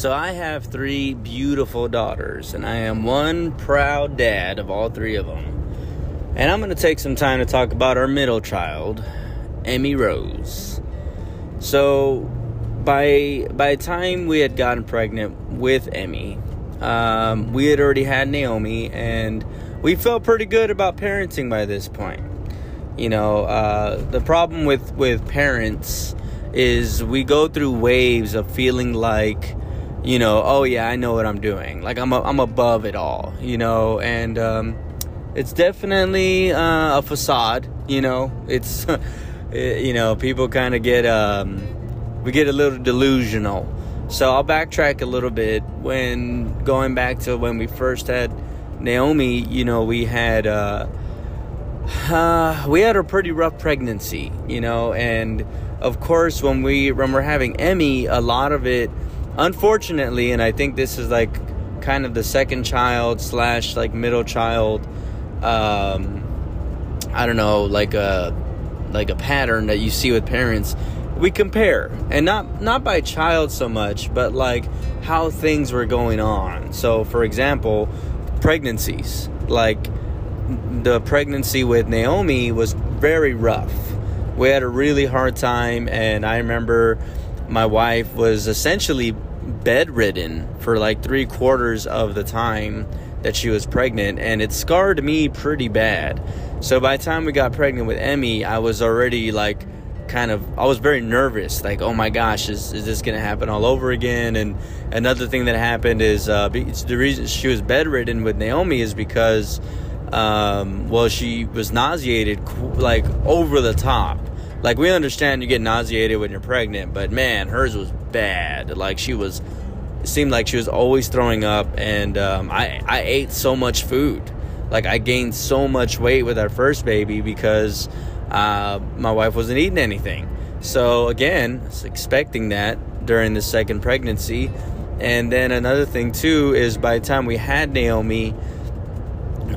So I have three beautiful daughters, and I am one proud dad of all three of them. And I'm going to take some time to talk about our middle child, Emmy Rose. So, by by the time we had gotten pregnant with Emmy, um, we had already had Naomi, and we felt pretty good about parenting by this point. You know, uh, the problem with with parents is we go through waves of feeling like, you know, oh yeah, I know what I'm doing. Like I'm a, I'm above it all. You know, and um, it's definitely uh, a facade. You know, it's you know people kind of get um, we get a little delusional. So I'll backtrack a little bit when going back to when we first had Naomi. You know, we had. Uh, uh, we had a pretty rough pregnancy, you know, and of course when we when we're having Emmy, a lot of it, unfortunately, and I think this is like kind of the second child slash like middle child, um, I don't know, like a like a pattern that you see with parents. We compare, and not not by child so much, but like how things were going on. So, for example, pregnancies, like the pregnancy with Naomi was very rough. We had a really hard time, and I remember my wife was essentially bedridden for like three quarters of the time that she was pregnant, and it scarred me pretty bad. So by the time we got pregnant with Emmy, I was already like kind of I was very nervous like oh my gosh is, is this gonna happen all over again and another thing that happened is uh, the reason she was bedridden with Naomi is because um, well, she was nauseated like over the top. Like we understand you get nauseated when you're pregnant, but man, hers was bad. Like she was, it seemed like she was always throwing up, and um, I I ate so much food. Like I gained so much weight with our first baby because uh, my wife wasn't eating anything. So again, expecting that during the second pregnancy. And then another thing too is by the time we had Naomi,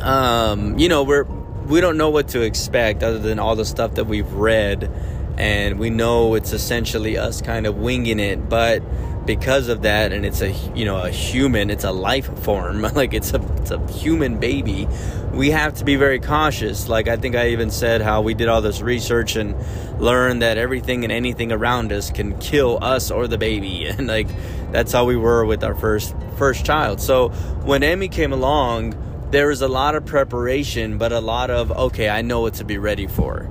um, you know, we're we don't know what to expect other than all the stuff that we've read, and we know it's essentially us kind of winging it, but because of that and it's a you know a human it's a life form like it's a it's a human baby we have to be very cautious. Like i think i even said how we did all this research and learned that everything and anything around us can kill us or the baby and like that's how we were with our first first child. So when emmy came along there was a lot of preparation, but a lot of, okay, I know what to be ready for.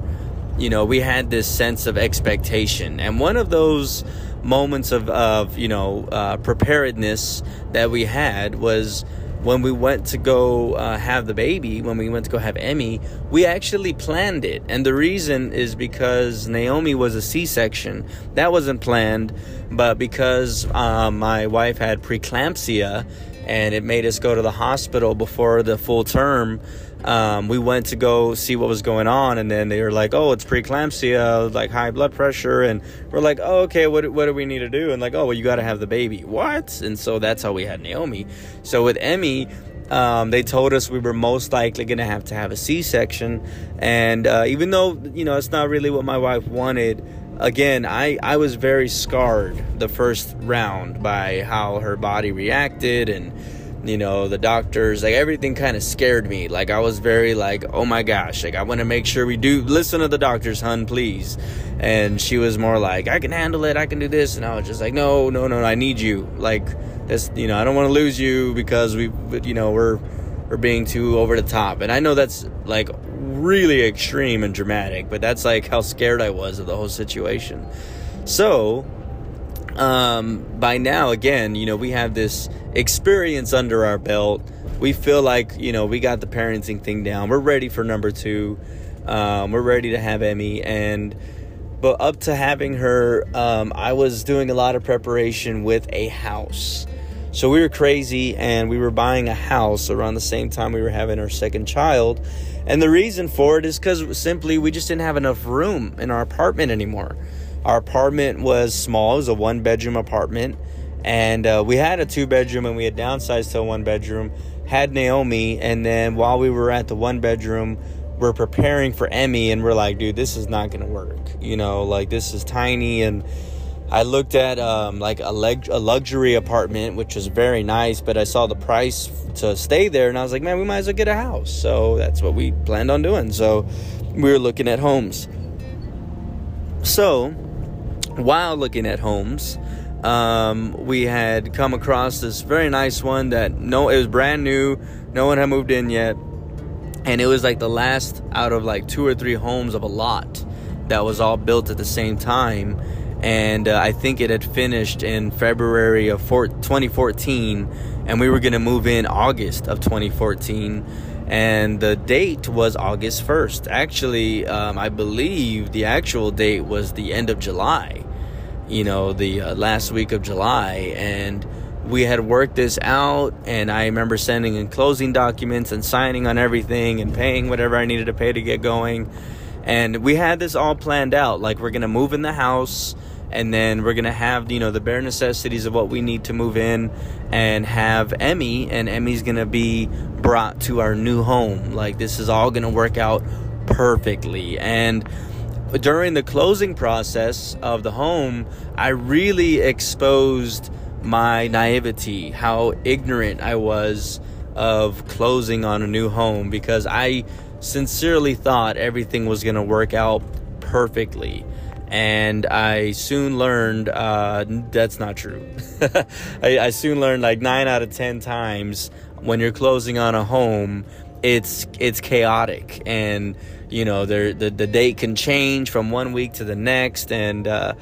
You know, we had this sense of expectation. And one of those moments of, of you know, uh, preparedness that we had was when we went to go uh, have the baby, when we went to go have Emmy, we actually planned it. And the reason is because Naomi was a C section. That wasn't planned, but because uh, my wife had preeclampsia and it made us go to the hospital before the full term. Um, we went to go see what was going on, and then they were like, "Oh, it's preeclampsia, like high blood pressure," and we're like, "Oh, okay, what what do we need to do?" And like, "Oh, well, you got to have the baby." What? And so that's how we had Naomi. So with Emmy. Um, they told us we were most likely going to have to have a C-section, and uh, even though you know it's not really what my wife wanted, again, I, I was very scarred the first round by how her body reacted and you know the doctors like everything kind of scared me. Like i was very like oh my gosh like i want to make sure we do listen to the doctors hun please. And she was more like i can handle it i can do this. And i was just like no no no i need you. Like this you know i don't want to lose you because we you know we're we're being too over the top. And i know that's like really extreme and dramatic, but that's like how scared I was of the whole situation. So, um, by now, again, you know, we have this experience under our belt. We feel like, you know, we got the parenting thing down. We're ready for number two. Um, we're ready to have Emmy. And, but up to having her, um, I was doing a lot of preparation with a house. So we were crazy and we were buying a house around the same time we were having our second child. And the reason for it is because simply we just didn't have enough room in our apartment anymore. Our apartment was small, it was a one bedroom apartment. And uh, we had a two bedroom and we had downsized to a one bedroom, had Naomi. And then while we were at the one bedroom, we're preparing for Emmy and we're like, dude, this is not going to work. You know, like this is tiny and I looked at um, like a, leg- a luxury apartment, which was very nice, but I saw the price to stay there, and I was like, man, we might as well get a house. So that's what we planned on doing. So we were looking at homes. So while looking at homes, um, we had come across this very nice one that no, it was brand new. No one had moved in yet, and it was like the last out of like two or three homes of a lot that was all built at the same time. And uh, I think it had finished in February of four- 2014, and we were gonna move in August of 2014 and the date was August 1st. Actually, um, I believe the actual date was the end of July you know, the uh, last week of July. And we had worked this out, and I remember sending in closing documents and signing on everything and paying whatever I needed to pay to get going. And we had this all planned out. Like, we're to move in the house, and then we're to have, you know, the bare necessities of what we need to move in, and have Emmy, and Emmy's to be brought to our new home. Like, this is all to work out perfectly. And during the closing process of the home, I really exposed my naivety, how ignorant I was of closing on a new home because I sincerely thought everything was going to work out perfectly. And I soon learned uh, that's not true. I, I soon learned like nine out of ten times when you're closing on a home, it's it's chaotic. And you know the the date can change from one week to the next. And uh,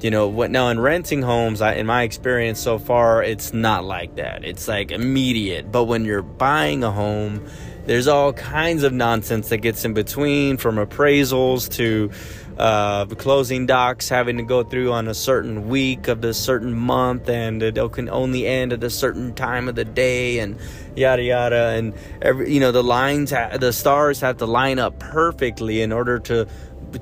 you know what now in renting homes I, in my experience so far it's not like that. It's like immediate. But when you're buying a home there's all kinds of nonsense that gets in between from appraisals to uh, closing docs having to go through on a certain week of the certain month and it can only end at a certain time of the day and yada yada. And every you know the lines ha- the stars have to line up perfectly in order to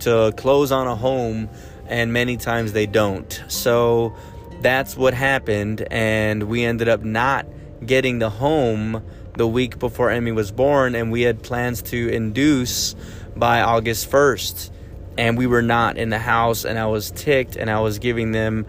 to close on a home and many times they don't. So that's what happened and we ended up not getting the home the week before Emmy was born and we had plans to induce by August 1st and we were not in the house and I was ticked and I was giving them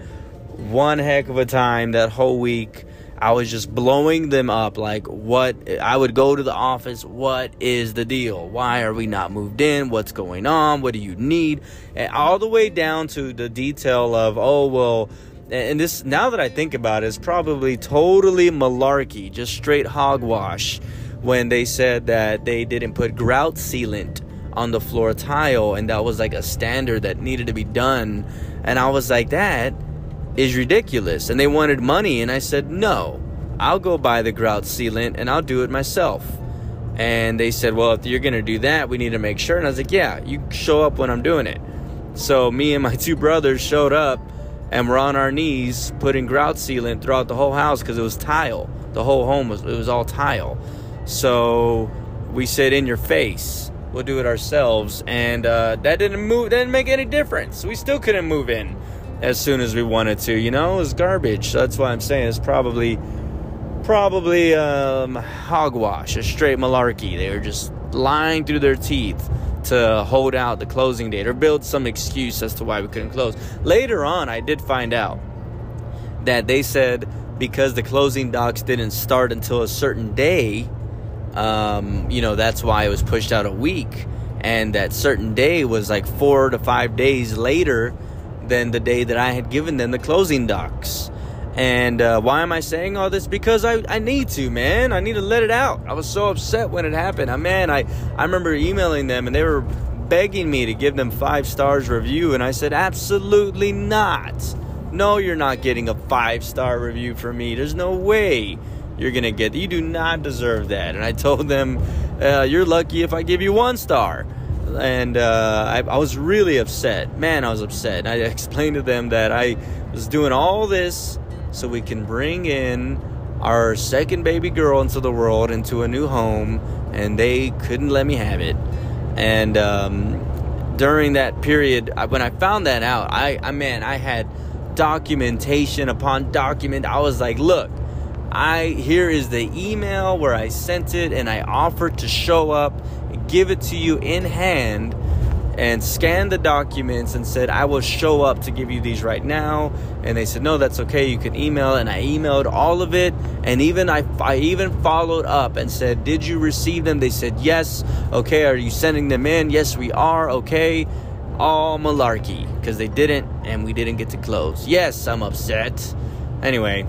one heck of a time that whole week. I was just blowing them up like what I would go to the office, what is the deal? Why are we not moved in? What's going on? What do you need? And all the way down to the detail of oh well and this now that I think about it's probably totally malarkey, just straight hogwash when they said that they didn't put grout sealant on the floor tile and that was like a standard that needed to be done. And i was like that is ridiculous. And they wanted money and i said no. I'll go buy the grout sealant and i'll do it myself. And they said well if you're gonna do that we need to make sure. And i was like yeah you show up when i'm doing it. So me and my two brothers showed up and we're on our knees putting grout sealant throughout the whole house because it was tile. The whole home was it was all tile. So we said in your face we'll do it ourselves. And uh, that didn't move, that didn't make any difference. We still couldn't move in as soon as we wanted to. You know, it was garbage. That's why I'm saying it's probably, probably um, hogwash, a straight malarkey. They were just lying through their teeth to hold out the closing date or build some excuse as to why we couldn't close. Later on, I did find out that they said because the closing docs didn't start until a certain day um, you know, that's why it was pushed out a week. And that certain day was like four to five days later than the day that I had given them the closing docs. And uh, why am I saying all this? Because I, I need to, man. I need to let it out. I was so upset when it happened. I, man, I, I remember emailing them and they were begging me to give them five stars review. And I said, absolutely not. No, you're not getting a five star review from me. There's no way you're gonna get. You do not deserve that. And I told them, uh, you're lucky if I give you one star. And uh, I, I, was really upset. Man, I was upset. And I explained to them that I was doing all this so we can bring in our second baby girl into the world, into a new home, and they couldn't let me have it. And um, during that period, when I found that out, I, I man, I had documentation upon document. I was like, look I here is the email where I sent it and I offered to show up give it to you in hand and scanned the documents and said, I will show up to give you these right now. And they said, No, that's okay. You can email. And I emailed all of it. And even I, I even followed up and said, Did you receive them? They said, Yes. Okay. Are you sending them in? Yes, we are. Okay. All malarkey because they didn't and we didn't get to close. Yes, I'm upset. Anyway,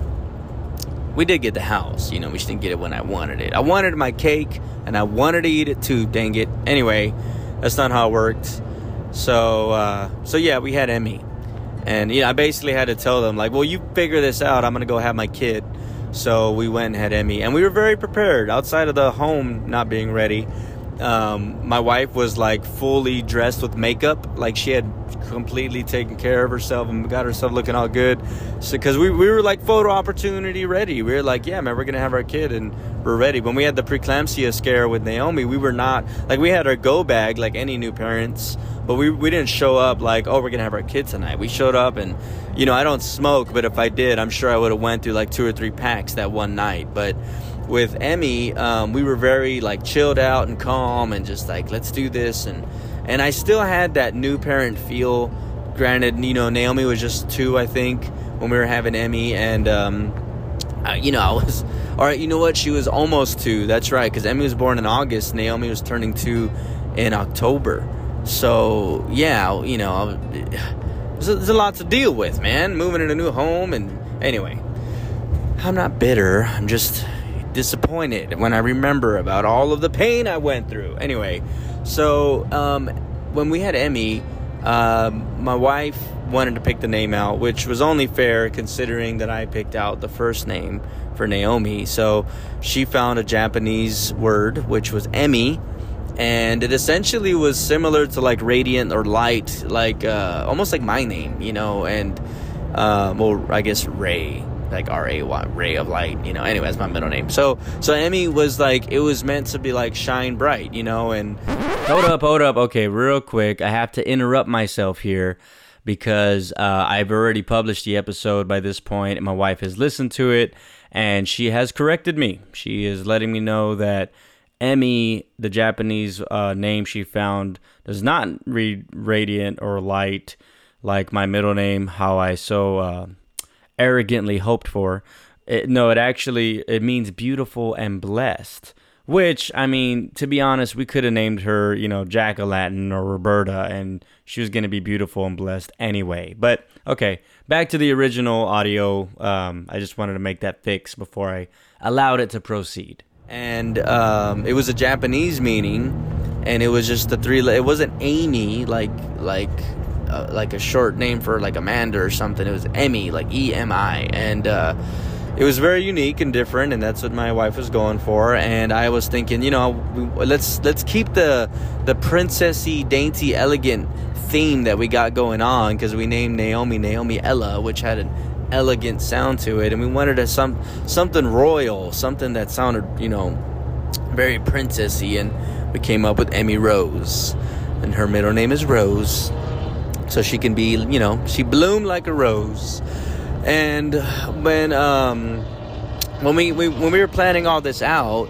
we did get the house. You know, we just didn't get it when I wanted it. I wanted my cake and I wanted to eat it too, dang it. Anyway, that's not how it worked. So, uh, so yeah, we had Emmy, and you know, I basically had to tell them like, well, you figure this out. I'm gonna go have my kid. So we went and had Emmy, and we were very prepared. Outside of the home not being ready, um, my wife was like fully dressed with makeup, like she had completely taken care of herself and got herself looking all good. So, because we, we were like photo opportunity ready, we were like, yeah, man, we're gonna have our kid and we're ready. When we had the preeclampsia scare with Naomi, we were not like we had our go bag like any new parents, but we we didn't show up like, oh, we're gonna have our kid tonight. We showed up and, you know, I don't smoke, but if I did, I'm sure I would have went through like two or three packs that one night, but with Emmy, um, we were very like chilled out and calm and just like let's do this and and I still had that new parent feel. Granted, you know Naomi was just two, I think, when we were having Emmy, and um, I, you know I was all right. You know what? She was almost two. That's right, because Emmy was born in August. Naomi was turning two in October. So yeah, you know, there's a, there's a lot to deal with, man. Moving in a new home, and anyway, I'm not bitter. I'm just disappointed when I remember about all of the pain I went through. Anyway, so um, when we had Emmy, uh, my wife wanted to pick the name out, which was only fair considering that I picked out the first name for Naomi. So she found a Japanese word, which was Emmy, and it essentially was similar to like radiant or light, like uh, almost like my name, you know, and uh, well, I guess Ray like R A Y ray of light, you know. Anyway, that's my middle name. So so Emmy was like it was meant to be like shine bright, you know. And hold up, hold up. Okay, real quick, I have to interrupt myself here because uh, I've already published the episode by this point, and my wife has listened to it, and she has corrected me. She is letting me know that. Emmy, the Japanese uh, name she found, does not read radiant or light like my middle name, how I so uh, arrogantly hoped for. It, no, it actually it means beautiful and blessed. Which I mean, to be honest, we could have named her, you know, Jack Latin or Roberta, and she was gonna be beautiful and blessed anyway. But okay, back to the original audio. Um, I just wanted to make that fix before I allowed it to proceed. And um, it was a Japanese meaning, and it was just the three. It wasn't Amy like like uh, like a short name for like Amanda or something. It was Emmy, like E M I, and uh, it was very unique and different, and that's what my wife was going for. And I was thinking, you know, let's let's keep the the princessy, dainty, elegant theme that we got going on because we named Naomi Naomi Ella, which had an elegant sound to it, and we wanted a some something royal, something that sounded, you know, very princessy, and we came up with Emmy Rose, and her middle name is Rose so she can be, you know, she bloomed like a rose. And when um, when we, we when we were planning all this out,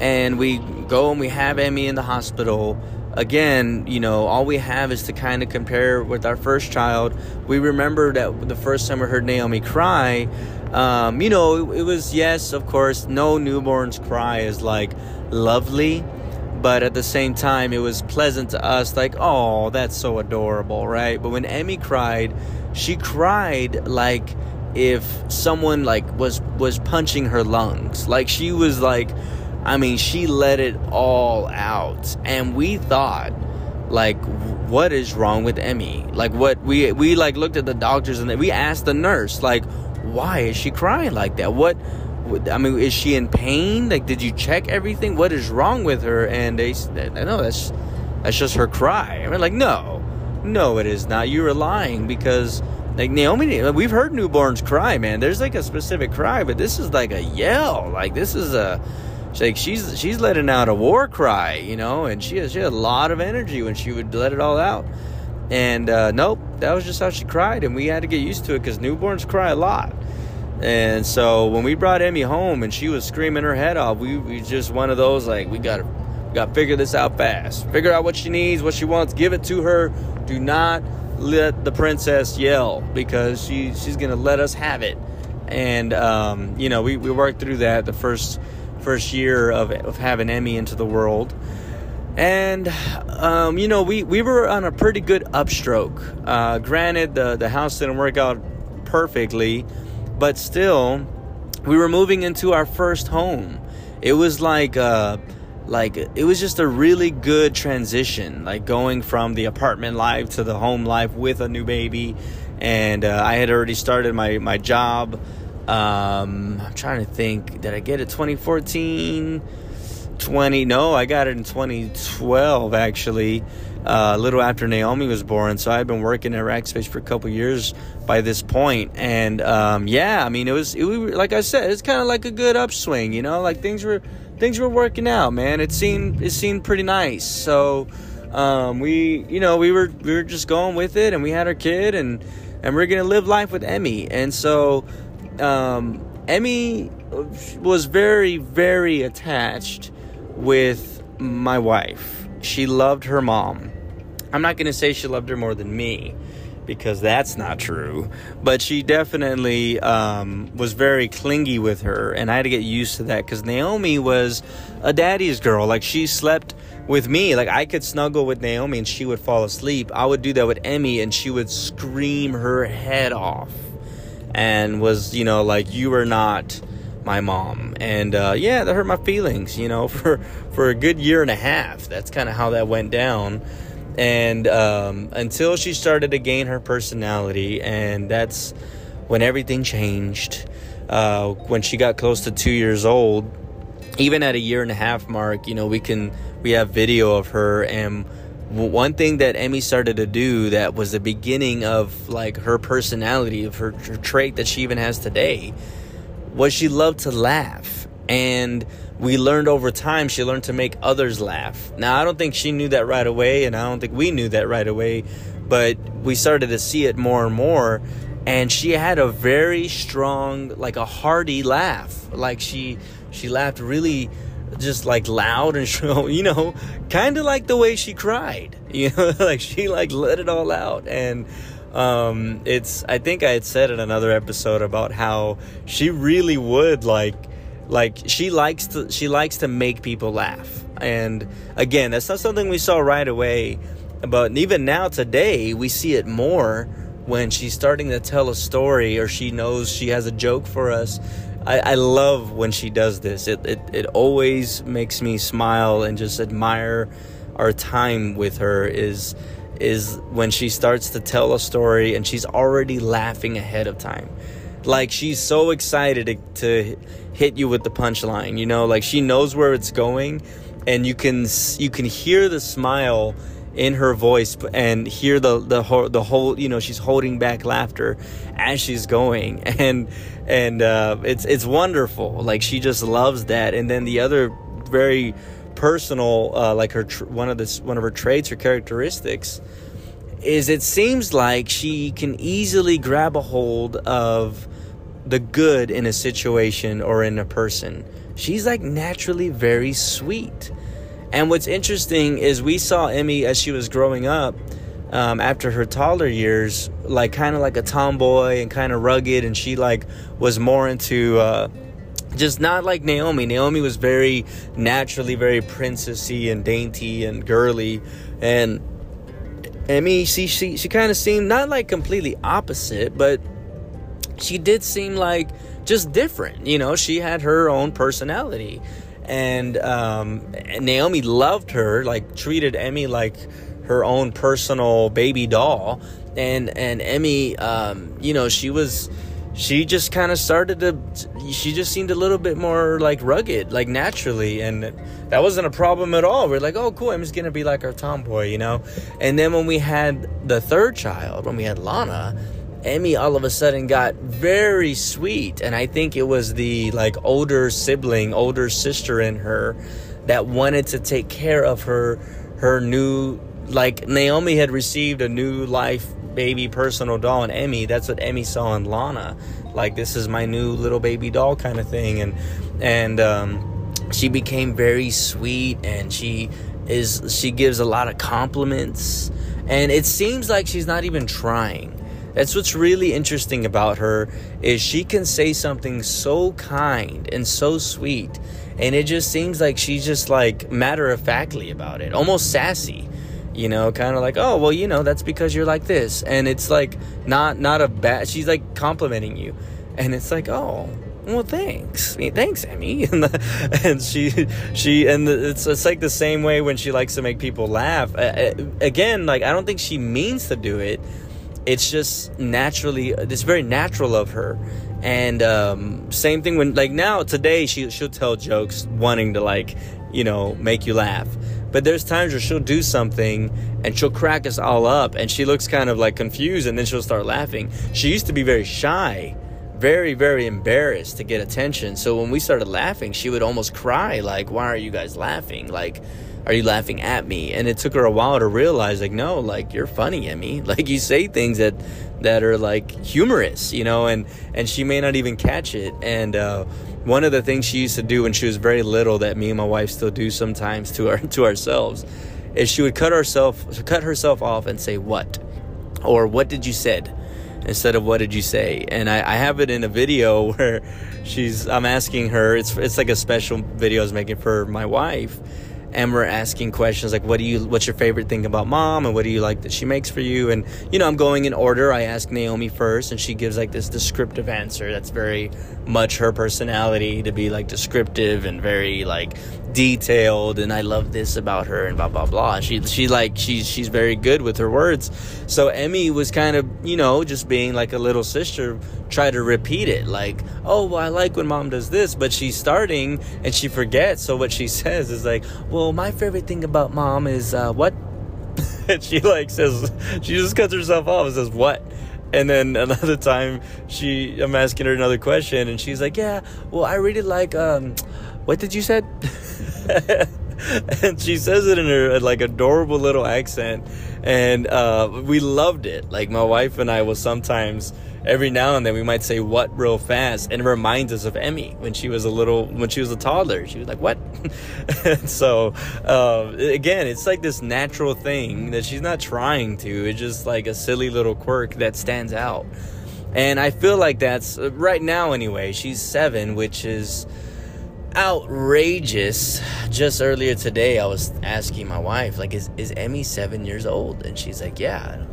and we go and we have Emmy in the hospital. Again, you know, all we have is to kind of compare with our first child. We remember that the first time we heard Naomi cry, um, you know, it, it was yes, of course, no newborn's cry is like lovely but at the same time it was pleasant to us like oh that's so adorable right? But when emmy cried she cried like if someone like was was punching her lungs. Like she was like i mean she let it all out. And we thought like what is wrong with emmy? Like what we we like looked at the doctors and we asked the nurse like why is she crying like that? What I mean, is she in pain? Like, did you check everything? What is wrong with her? And they, I know that's that's just her cry. I mean, like, no, no, it is not. You are lying because, like, Naomi, we've heard newborns cry, man. There's like a specific cry, but this is like a yell. Like, this is a, like she's she's letting out a war cry, you know, and she has she had a lot of energy when she would let it all out. And uh, nope, that was just how she cried, and we had to get used to it because newborns cry a lot. And so when we brought Emmy home and she was screaming her head off, we, we just one of those like we gotta We got to figure this out fast. Figure out what she needs, what she wants, give it to her. Do not let the princess yell because she she's gonna let us have it. And um, you know, we, we worked through that the first first year of, of having Emmy into the world. And um, you know, we, we were on a pretty good upstroke. Uh, granted, the the house didn't work out perfectly, but still, we were moving into our first home. It was like uh, like it was just a really good transition like going from the apartment life to the home life with a new baby. And uh, i had already started my my job um, i'm trying to think did i get it 2014 20 no i got it in 2012 actually uh, a little after naomi was born so I'd been working at rackspace for a couple years by this point and um, yeah i mean it was it, like i said it's kind of like a good upswing you know like things were things were working out, man. It seemed it seemed pretty nice. So um, we, you know, we were we were just going with it, and we had our kid, and and we're gonna live life with Emmy. And so um, Emmy was very very attached with my wife. She loved her mom. I'm not gonna say she loved her more than me because that's not true. But she definitely um, was very clingy with her, and I had to get used to that because Naomi was a daddy's girl. Like she slept with me. Like I could snuggle with Naomi and she would fall asleep. I would do that with Emmy, and she would scream her head off, and was you know like you are not my mom and uh, yeah that hurt my feelings you know for for a good year and a half that's kind of how that went down and um, until she started to gain her personality and that's when everything changed. Uh, when she got close to two years old even at a year and a half mark you know we can we have video of her. And one thing that Emmy started to do that was the beginning of like her personality of her, her trait that she even has today was she loved to laugh. And we learned over time she learned to make others laugh. Now i don't think she knew that right away and i don't think we knew that right away but we started to see it more and more and she had a very strong like a hearty laugh. Like she she laughed really just like loud and shrill you know kind of like the way she cried you know like she like let it all out. And um it's i think i had said in another episode about how she really would like like she likes to she likes to make people laugh. And again that's not something we saw right away but even now today we see it more when she's starting to tell a story or she knows she has a joke for us. I, I love when she does this. It, it, it always makes me smile and just admire our time with her is is when she starts to tell a story and she's already laughing ahead of time. Like she's so excited to, to hit you with the punchline you know? Like she knows where it's going and you can you can hear the smile in her voice and hear the the whole the whole you know she's holding back laughter as she's going. And and uh, it's it's wonderful. Like she just loves that. And then the other very personal uh, like her one of this one of her traits or characteristics is it seems like she can easily grab a hold of the good in a situation or in a person. She's like naturally very sweet. And what's interesting is we saw Emmy as she was growing up um, after her toddler years, like kind of like a tomboy and kind of rugged, and she like was more into uh, just not like Naomi. Naomi was very naturally very princessy and dainty and girly, and Emmy, she she she kind of seemed not like completely opposite, but she did seem like just different. You know, she had her own personality, and um, Naomi loved her, like treated Emmy like her own personal baby doll, and and Emmy, um, you know, she was she just kind of started to she just seemed a little bit more like rugged like naturally. And that wasn't a problem at all. We're like oh cool i'm just gonna be like our tomboy you know? And then when we had the third child when we had lana emmy all of a sudden got very sweet and i think it was the like older sibling older sister in her that wanted to take care of her her new like naomi had received a new life baby personal doll and Emmy. That's what Emmy saw in Lana. Like this is my new little baby doll kind of thing. And and um, she became very sweet and she is she gives a lot of compliments and it seems like she's not even trying that's what's really interesting about her is she can say something so kind and so sweet and it just seems like she's just like matter of factly about it almost sassy you know kind of like oh well you know that's because you're like this and it's like not not a bad she's like complimenting you and it's like oh well thanks. I thanks emmy. And, the, and she she and the, it's, it's like the same way when she likes to make people laugh. Uh, again like i don't think she means to do it it's just naturally it's very natural of her and um, same thing when like now today she, she'll tell jokes wanting to like you know make you laugh but there's times where she'll do something and she'll crack us all up and she looks kind of like confused and then she'll start laughing she used to be very shy very, very embarrassed to get attention. So when we started laughing, she would almost cry, like, Why are you guys laughing? Like, are you laughing at me? And it took her a while to realize, like, no, like you're funny, Emmy. Like you say things that that are like humorous, you know, and and she may not even catch it. And uh, one of the things she used to do when she was very little, that me and my wife still do sometimes to our to ourselves, is she would cut herself cut herself off and say what, or what did you said instead of what did you say and I, I, have it in a video where she's i'm asking her it's it's like a special video i was making for my wife and we're asking questions like what do you what's your favorite thing about mom and what do you like that she makes for you? And you know i'm going in order. I ask naomi first and she gives like this descriptive answer that's very much her personality to be like descriptive and very like detailed and I love this about her and blah blah blah. She she like she's she's very good with her words. So Emmy was kind of, you know, just being like a little sister, try to repeat it like, "Oh, well, I like when mom does this," but she's starting and she forgets. So what she says is like, "Well, my favorite thing about mom is uh, what?" and she like says she just cuts herself off and says, "What?" And then another time she I'm asking her another question and she's like, "Yeah, well, I really like um what did you said?" and she says it in her like adorable little accent and uh, we loved it. Like my wife and i will sometimes every now and then we might say what? real fast and it reminds us of emmy when she was a little when she was a toddler. She was like what? So uh, again it's like this natural thing that she's not trying to it's just like a silly little quirk that stands out. And i feel like that's right now anyway she's seven which is outrageous. Just earlier today, I was asking my wife, like, is, is Emmy seven years old? And she's like, yeah.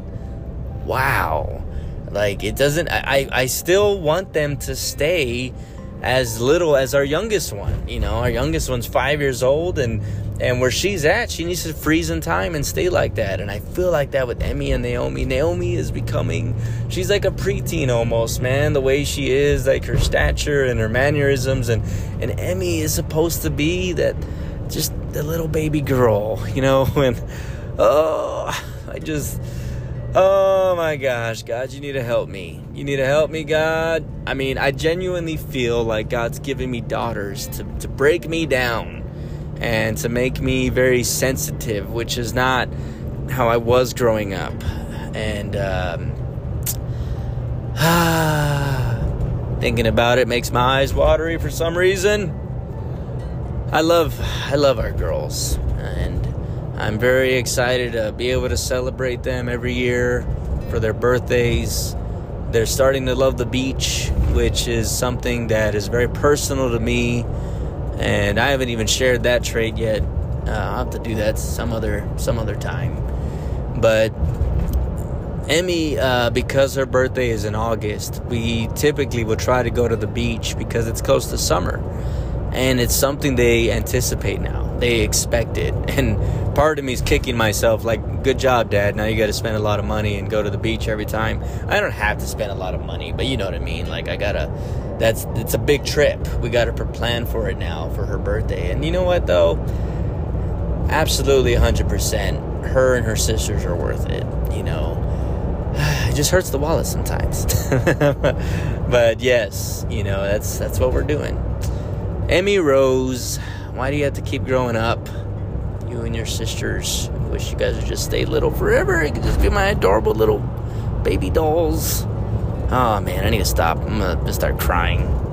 Wow. Like, it doesn't, I, I still want them to stay as little as our youngest one. You know, our youngest one's five years old, and and where she's at, she needs to freeze in time and stay like that. And I feel like that with Emmy and Naomi. Naomi is becoming, she's like a preteen almost, man. The way she is, like her stature and her mannerisms, and and Emmy is supposed to be that, just the little baby girl, you know. And oh, I just Oh my gosh, God, you need to help me. You need to help me, God. I mean, I genuinely feel like God's giving me daughters to, to break me down and to make me very sensitive, which is not how I was growing up. And um, thinking about it makes my eyes watery for some reason. I love I love our girls and I'm very excited to be able to celebrate them every year for their birthdays. They're starting to love the beach, which is something that is very personal to me, and I haven't even shared that trait yet. Uh, I'll have to do that some other some other time. But Emmy, uh, because her birthday is in August, we typically will try to go to the beach because it's close to summer, and it's something they anticipate now. They expect it, and part of me is kicking myself like good job dad. Now you got to spend a lot of money and go to the beach every time. I don't have to spend a lot of money but you know what i mean? Like i gotta that's it's a big trip. We gotta plan for it now for her birthday. And you know what though? Absolutely 100% her and her sisters are worth it you know? It just hurts the wallet sometimes. But yes you know that's that's what we're doing. Emmy rose why do you have to keep growing up you and your sisters. I wish you guys would just stay little forever. You could just be my adorable little baby dolls. Oh man, I need to stop. I'm gonna start crying.